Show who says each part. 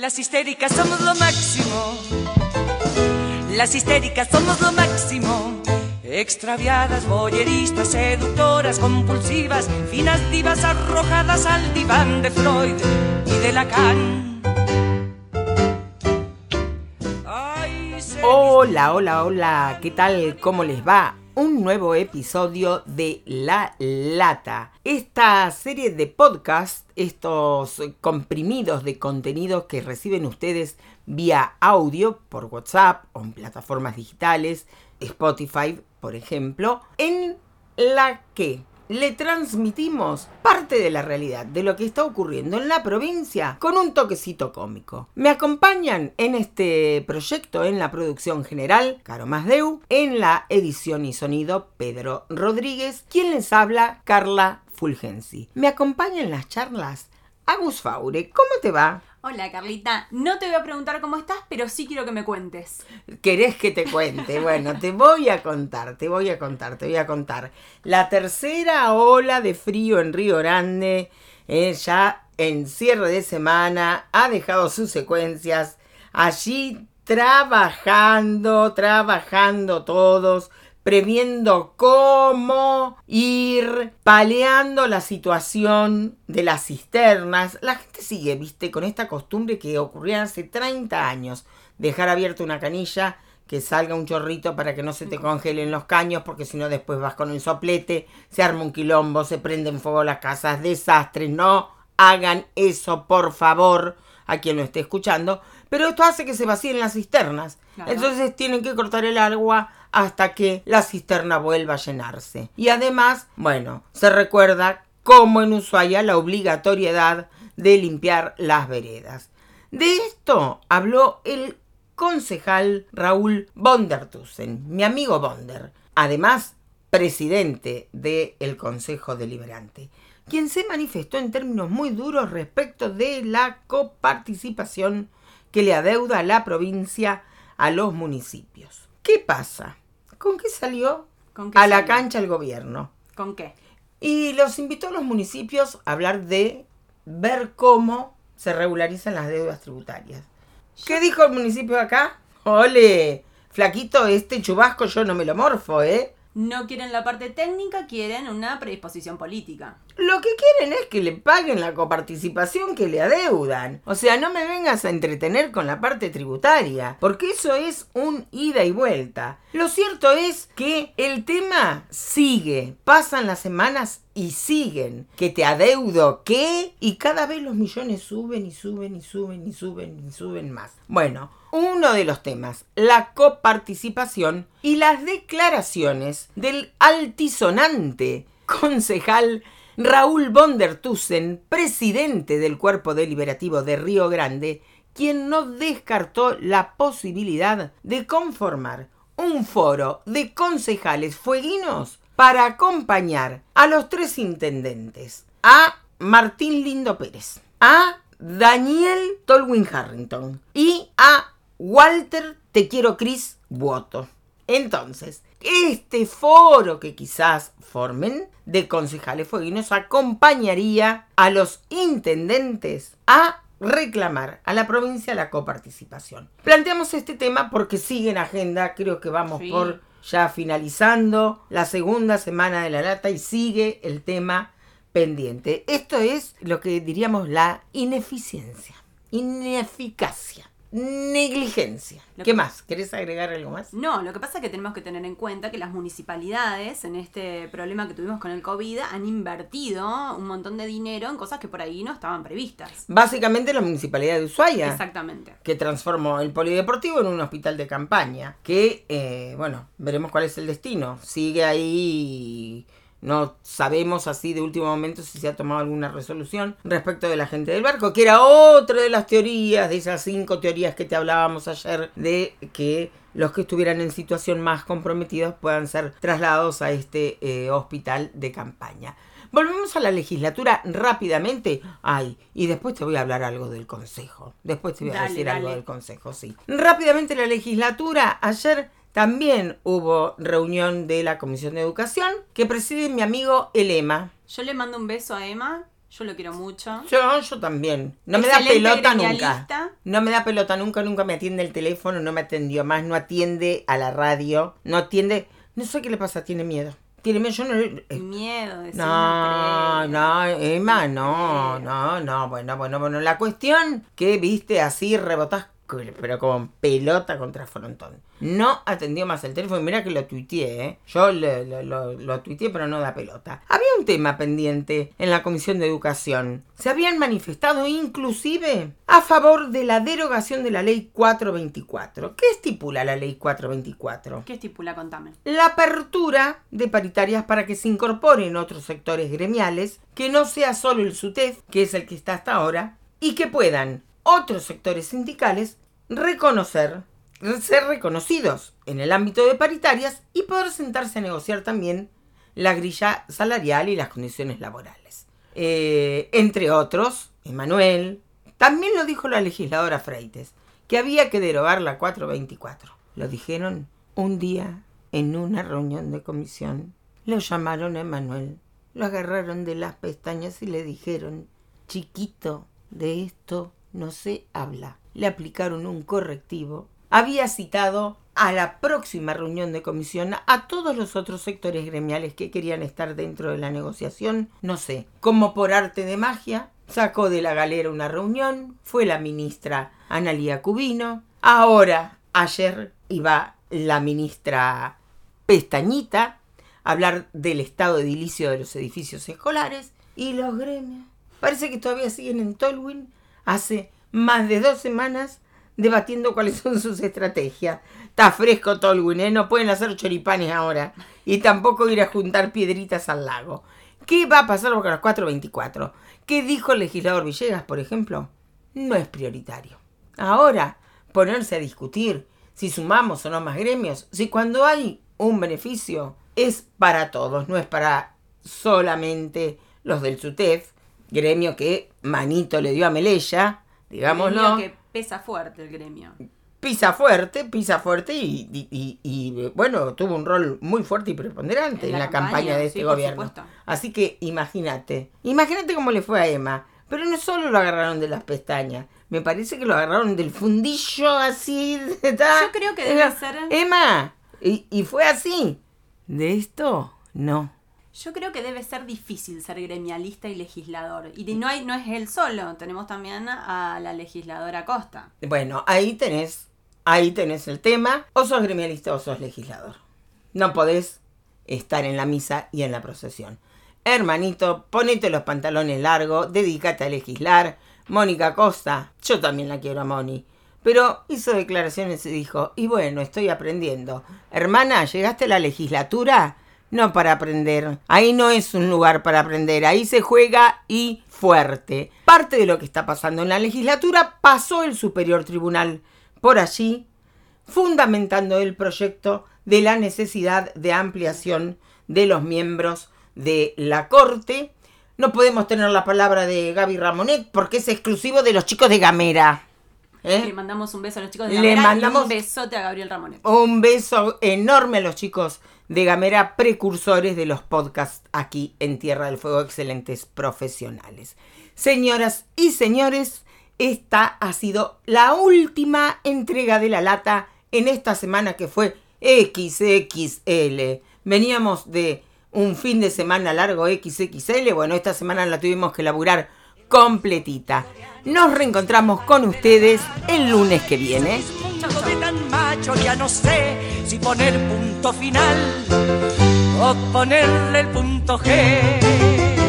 Speaker 1: Las histéricas somos lo máximo. Las histéricas somos lo máximo. Extraviadas, boyeristas, seductoras, compulsivas, finas divas arrojadas al diván de Freud y de Lacan.
Speaker 2: Hola, hola, hola, ¿qué tal? ¿Cómo les va? Un nuevo episodio de La Lata. Esta serie de podcast, estos comprimidos de contenido que reciben ustedes vía audio por WhatsApp o en plataformas digitales, Spotify, por ejemplo, en la que le transmitimos parte de la realidad de lo que está ocurriendo en la provincia con un toquecito cómico. Me acompañan en este proyecto en la producción general Caro Masdeu, en la edición y sonido Pedro Rodríguez, quien les habla Carla Fulgensi. Me acompaña en las charlas Agus Faure. ¿Cómo te va?
Speaker 3: Hola Carlita, no te voy a preguntar cómo estás, pero sí quiero que me cuentes.
Speaker 2: ¿Querés que te cuente? Bueno, te voy a contar, te voy a contar, te voy a contar. La tercera ola de frío en Río Grande, eh, ya en cierre de semana, ha dejado sus secuencias allí trabajando, trabajando todos previendo cómo ir paleando la situación de las cisternas. La gente sigue, viste, con esta costumbre que ocurría hace 30 años. Dejar abierta una canilla, que salga un chorrito para que no se te congelen los caños, porque si no después vas con el soplete, se arma un quilombo, se prenden fuego las casas, desastres. No hagan eso, por favor, a quien lo esté escuchando. Pero esto hace que se vacíen las cisternas. Entonces tienen que cortar el agua hasta que la cisterna vuelva a llenarse. Y además, bueno, se recuerda como en Ushuaia la obligatoriedad de limpiar las veredas. De esto habló el concejal Raúl Bondertusen, mi amigo Bonder, además presidente del Consejo Deliberante, quien se manifestó en términos muy duros respecto de la coparticipación que le adeuda la provincia a los municipios. ¿Qué pasa? ¿Con qué salió a la cancha el gobierno?
Speaker 3: ¿Con qué?
Speaker 2: Y los invitó a los municipios a hablar de ver cómo se regularizan las deudas tributarias. ¿Qué dijo el municipio acá? Ole, flaquito, este chubasco yo no me lo morfo, ¿eh?
Speaker 3: No quieren la parte técnica, quieren una predisposición política.
Speaker 2: Lo que quieren es que le paguen la coparticipación que le adeudan. O sea, no me vengas a entretener con la parte tributaria, porque eso es un ida y vuelta. Lo cierto es que el tema sigue, pasan las semanas y siguen. Que te adeudo, ¿qué? Y cada vez los millones suben y suben y suben y suben y suben más. Bueno, uno de los temas, la coparticipación y las declaraciones del altisonante concejal Raúl von der Tussen, presidente del Cuerpo Deliberativo de Río Grande, quien no descartó la posibilidad de conformar un foro de concejales fueguinos para acompañar a los tres intendentes, a Martín Lindo Pérez, a Daniel Tolwin Harrington y a Walter Te quiero Cris Voto. Entonces, este foro que quizás formen de concejales fueguinos acompañaría a los intendentes a reclamar a la provincia la coparticipación. Planteamos este tema porque sigue en agenda, creo que vamos por ya finalizando la segunda semana de la lata y sigue el tema pendiente. Esto es lo que diríamos la ineficiencia, ineficacia negligencia. ¿Qué más? ¿Querés agregar algo más?
Speaker 3: No, lo que pasa es que tenemos que tener en cuenta que las municipalidades en este problema que tuvimos con el COVID han invertido un montón de dinero en cosas que por ahí no estaban previstas.
Speaker 2: Básicamente la municipalidad de Ushuaia.
Speaker 3: Exactamente.
Speaker 2: Que transformó el polideportivo en un hospital de campaña. Que, eh, bueno, veremos cuál es el destino. Sigue ahí no sabemos así de último momento si se ha tomado alguna resolución respecto de la gente del barco, que era otra de las teorías, de esas cinco teorías que te hablábamos ayer, de que los que estuvieran en situación más comprometida puedan ser trasladados a este eh, hospital de campaña. Volvemos a la legislatura rápidamente. Ay, y después te voy a hablar algo del Consejo. Después te voy a decir algo del Consejo, sí. Rápidamente la legislatura. Ayer también hubo reunión de la Comisión de Educación que preside mi amigo el Ema.
Speaker 3: Yo le mando un beso a Emma. Yo lo quiero mucho.
Speaker 2: Yo, yo también. No me da pelota nunca. No me da pelota, nunca, nunca me atiende el teléfono, no me atendió más, no atiende a la radio, no atiende... No sé qué le pasa, tiene miedo. Tiene miedo, yo no... eh,
Speaker 3: Miedo, decir,
Speaker 2: no, no, Emma, no, no, no, bueno, bueno, bueno. La cuestión que viste así, rebotás, pero con pelota contra frontón. No atendió más el teléfono, mira que lo tuiteé, ¿eh? Yo lo, lo, lo, lo tuiteé, pero no da pelota. Había un tema pendiente en la Comisión de Educación. Se habían manifestado inclusive a favor de la derogación de la Ley 424. ¿Qué estipula la Ley 424?
Speaker 3: ¿Qué estipula? Contame.
Speaker 2: la apertura de paritarias para que se incorporen otros sectores gremiales, que no sea solo el SUTEF, que es el que está hasta ahora, y que puedan otros sectores sindicales reconocer, ser reconocidos en el ámbito de paritarias y poder sentarse a negociar también la grilla salarial y las condiciones laborales. Eh, entre otros, Emanuel, también lo dijo la legisladora Freites, que había que derogar la 424. Lo dijeron un día en una reunión de comisión. Lo llamaron a Emanuel, lo agarraron de las pestañas y le dijeron, chiquito, de esto no se habla. Le aplicaron un correctivo. Había citado a la próxima reunión de comisión a todos los otros sectores gremiales que querían estar dentro de la negociación. No sé, como por arte de magia, sacó de la galera una reunión, fue la ministra Analía Cubino. Ahora, ayer iba la ministra Pestañita a hablar del estado edilicio de los edificios escolares y los gremios. Parece que todavía siguen en Tolwyn hace más de dos semanas debatiendo cuáles son sus estrategias. Está fresco Tolwyn, ¿eh? No pueden hacer choripanes ahora. Y tampoco ir a juntar piedritas al lago. ¿Qué va a pasar con los 424? ¿Qué dijo el legislador Villegas, por ejemplo? No es prioritario. Ahora, ponerse a discutir si sumamos o no más gremios, si cuando hay un beneficio es para todos, no es para solamente los del SUTEF, gremio que manito le dio a Melella, digámoslo.
Speaker 3: Que pesa fuerte el gremio.
Speaker 2: Pisa fuerte, pisa fuerte y, y- y- y, bueno, tuvo un rol muy fuerte y preponderante en la, campaña, de este
Speaker 3: sí,
Speaker 2: gobierno.
Speaker 3: supuesto.
Speaker 2: Así que imagínate, imagínate cómo le fue a Emma. Pero no solo lo agarraron de las pestañas, me parece que lo agarraron del fundillo así. ¿tá?
Speaker 3: Yo creo que debe ser-
Speaker 2: Emma, y, y fue así. De esto, no.
Speaker 3: Yo creo que debe ser difícil ser gremialista y legislador. Y no, hay, no es él solo, tenemos también a la legisladora Costa.
Speaker 2: Bueno, ahí tenés, ahí tenés el tema. O sos gremialista o sos legislador. No podés estar en la misa y en la procesión. Hermanito, ponete los pantalones largos, dedícate a legislar. Mónica Costa, yo también la quiero a Moni. Pero hizo declaraciones y dijo, y bueno, estoy aprendiendo. Hermana, ¿llegaste a la legislatura? No para aprender. Ahí no es un lugar para aprender. Ahí se juega y fuerte. Parte de lo que está pasando en la legislatura pasó el Superior Tribunal por allí, fundamentando el proyecto de la necesidad de ampliación de los miembros de la Corte. No podemos tener la palabra de Gaby Ramonet porque es exclusivo de los chicos de Gamera. ¿Eh?
Speaker 3: Le mandamos un beso a los chicos de
Speaker 2: Le
Speaker 3: Gamera y un besote a Gabriel Ramonet.
Speaker 2: Un beso enorme a los chicos de Gamera, precursores de los podcasts aquí en Tierra del Fuego, excelentes profesionales. Señoras y señores, esta ha sido la última entrega de la lata en esta semana que fue XXL. Veníamos de un fin de semana largo XXL, bueno, esta semana la tuvimos que laburar completita. Nos reencontramos con ustedes el lunes que viene.
Speaker 1: tan macho ya no sé si poner punto final o ponerle el punto G.